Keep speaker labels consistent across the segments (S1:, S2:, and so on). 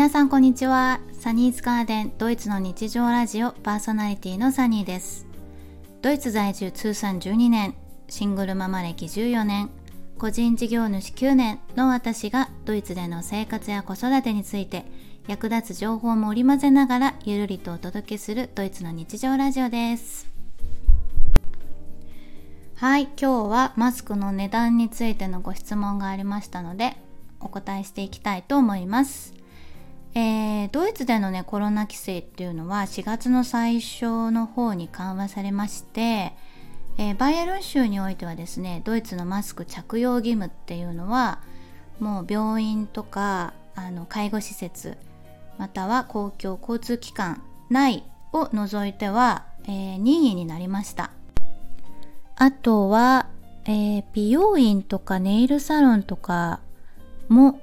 S1: 皆さんこんにちは。サニーズガーデンドイツの日常ラジオパーソナリティのサニーです。ドイツ在住通算12年シングルママ歴14年個人事業主9年の私がドイツでの生活や子育てについて役立つ情報も織り交ぜながらゆるりとお届けするドイツの日常ラジオです。はい今日はマスクの値段についてのご質問がありましたのでお答えしていきたいと思います。えー、ドイツでのねコロナ規制っていうのは4月の最初の方に緩和されまして、えー、バイエルン州においてはですねドイツのマスク着用義務っていうのはもう病院とかあの介護施設または公共交通機関内を除いては、えー、任意になりました。あとは、えー、美容院とかネイルサロンとかも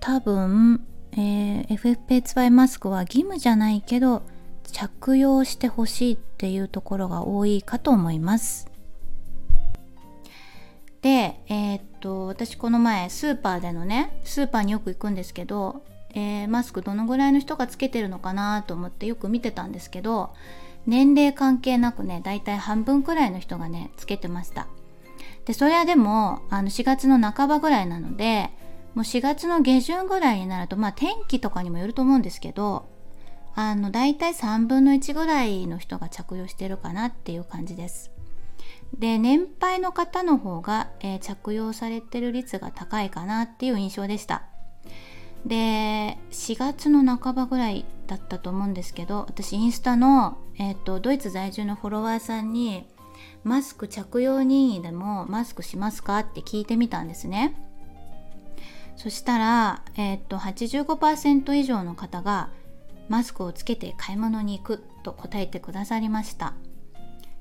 S1: 多分えー、FFP2 マスクは義務じゃないけど着用してほしいっていうところが多いかと思います。で、えー、っと私この前スーパーでのねスーパーによく行くんですけど、えー、マスクどのぐらいの人がつけてるのかなと思ってよく見てたんですけど年齢関係なくねだいたい半分くらいの人がねつけてました。でそれはでもあの4月の半ばぐらいなのでもう4月の下旬ぐらいになると、まあ天気とかにもよると思うんですけど、あの、大体3分の1ぐらいの人が着用してるかなっていう感じです。で、年配の方の方が、えー、着用されてる率が高いかなっていう印象でした。で、4月の半ばぐらいだったと思うんですけど、私インスタの、えっ、ー、と、ドイツ在住のフォロワーさんに、マスク着用任意でもマスクしますか？って聞いてみたんですね。そしたら、えー、っと85%以上の方がマスクをつけて買い物に行くと答えてくださりました。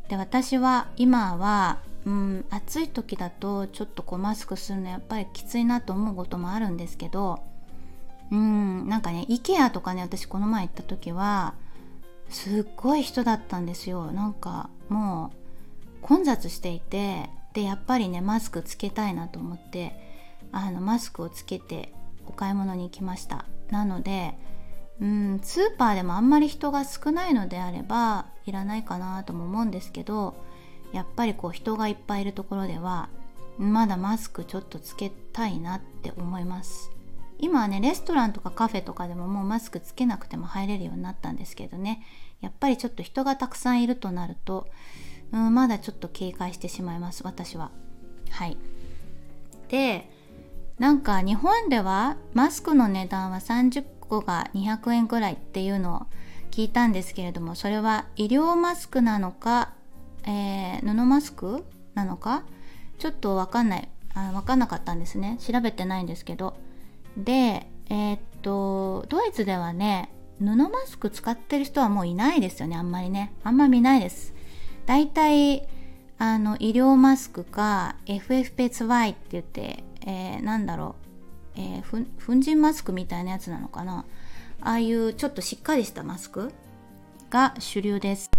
S1: で私は今は、うん、暑い時だとちょっとこうマスクするのやっぱりきついなと思うこともあるんですけどうんなんかね IKEA とかね私この前行った時はすっごい人だったんですよ。なんかもう混雑していてでやっぱりねマスクつけたいなと思ってあのマスクをつけてお買い物に行きました。なのでうんスーパーでもあんまり人が少ないのであればいらないかなとも思うんですけどやっぱりこう人がいっぱいいるところではまだマスクちょっとつけたいなって思います。今はねレストランとかカフェとかでももうマスクつけなくても入れるようになったんですけどね。やっぱりちょっと人がたくさんいるとなるとうんまだちょっと警戒してしまいます私は。はい。でなんか日本ではマスクの値段は30個が200円くらいっていうのを聞いたんですけれどもそれは医療マスクなのか、えー、布マスクなのかちょっと分かんない。あ分かんなかったんですね。調べてないんですけど。でえー、っとドイツではね布マスク使ってる人はもういないですよね。あんまりね。あんま見ないです。だいたいあの医療マスクか FFP2Y って言ってえー、なんだろう、えー、粉塵マスクみたいなやつなのかな。ああいうちょっとしっかりしたマスクが主流です。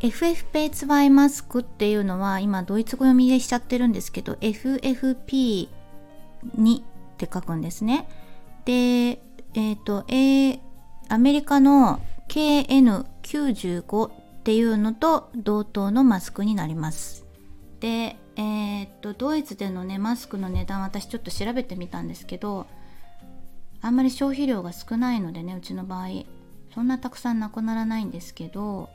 S1: FFP2 マスクっていうのは今ドイツ語読みでしちゃってるんですけど FFP2 って書くんですね。でえっ、ー、と、えー、アメリカの KN95 っていうのと同等のマスクになります。でえー、っとドイツでのねマスクの値段私ちょっと調べてみたんですけどあんまり消費量が少ないのでねうちの場合。そんなたくさんなくならないんですけど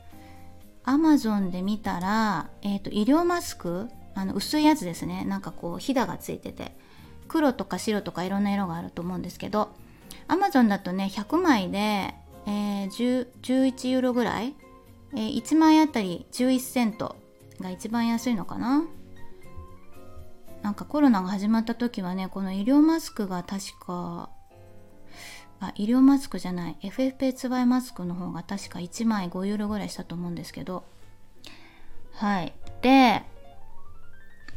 S1: アマゾンで見たら、えー、と医療マスクあの薄いやつですね。なんかこうひだがついてて。黒とか白とかいろんな色があると思うんですけどアマゾンだとね100枚で、えー、11ユーロぐらい、えー、1枚あたり11セントが一番安いのかな。なんかコロナが始まった時はねこの医療マスクが確かあ医療マスクじゃない FFP2 マスクの方が確か1枚5ユーロぐらいしたと思うんですけど。はい。で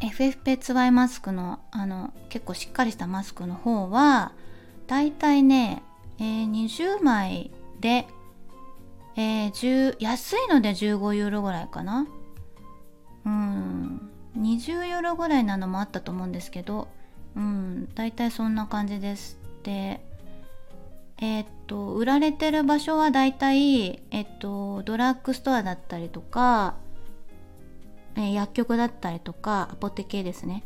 S1: FFP2 マスクのあの結構しっかりしたマスクの方はだいたいね、えー、20枚で、えー、安いので15ユーロぐらいかな。うん。20ユーロぐらいなのもあったと思うんですけどうん大体そんな感じです。でえっと売られてる場所はだいたいえっとドラッグストアだったりとか、え、薬局だったりとかアポテケですね。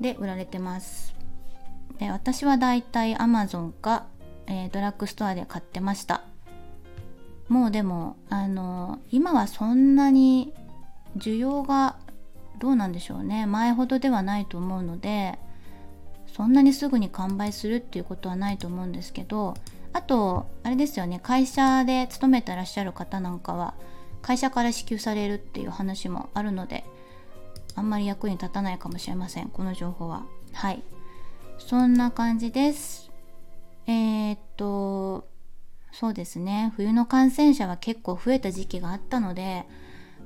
S1: で売られてます。で私はだいたい Amazon か、えー、ドラッグストアで買ってました。もうでもあの今はそんなに需要がどうなんでしょうね。前ほどではないと思うのでそんなにすぐに完売するっていうことはないと思うんですけどあとあれですよね。会社で勤めてらっしゃる方なんかは会社から支給されるっていう話もあるのであんまり役に立たないかもしれません。この情報は。はい。そんな感じです。えー、っとそうですね。冬の感染者は結構増えた時期があったので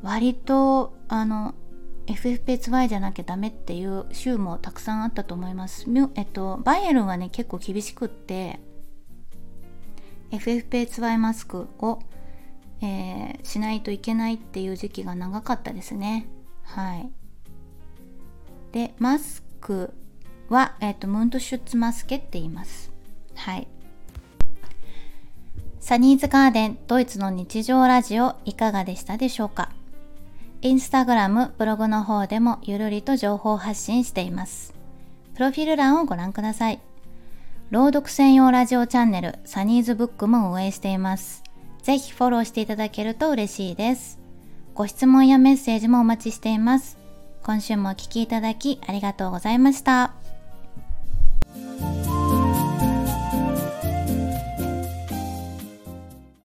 S1: 割とあの FFP2Y じゃなきゃダメっていう州もたくさんあったと思います。えっと、バイエルンはね結構厳しくって FFP2Y マスクを、えー、しないといけないっていう時期が長かったですね。はい。で、マスクは、えっと、ムントシュッツマスケって言います。はい。サニーズガーデンドイツの日常ラジオいかがでしたでしょうか？インスタグラム、ブログの方でもゆるりと情報発信しています。プロフィール欄をご覧ください。朗読専用ラジオチャンネルサニーズブックも運営しています。ぜひフォローしていただけると嬉しいです。ご質問やメッセージもお待ちしています。今週もお聴きいただきありがとうございました。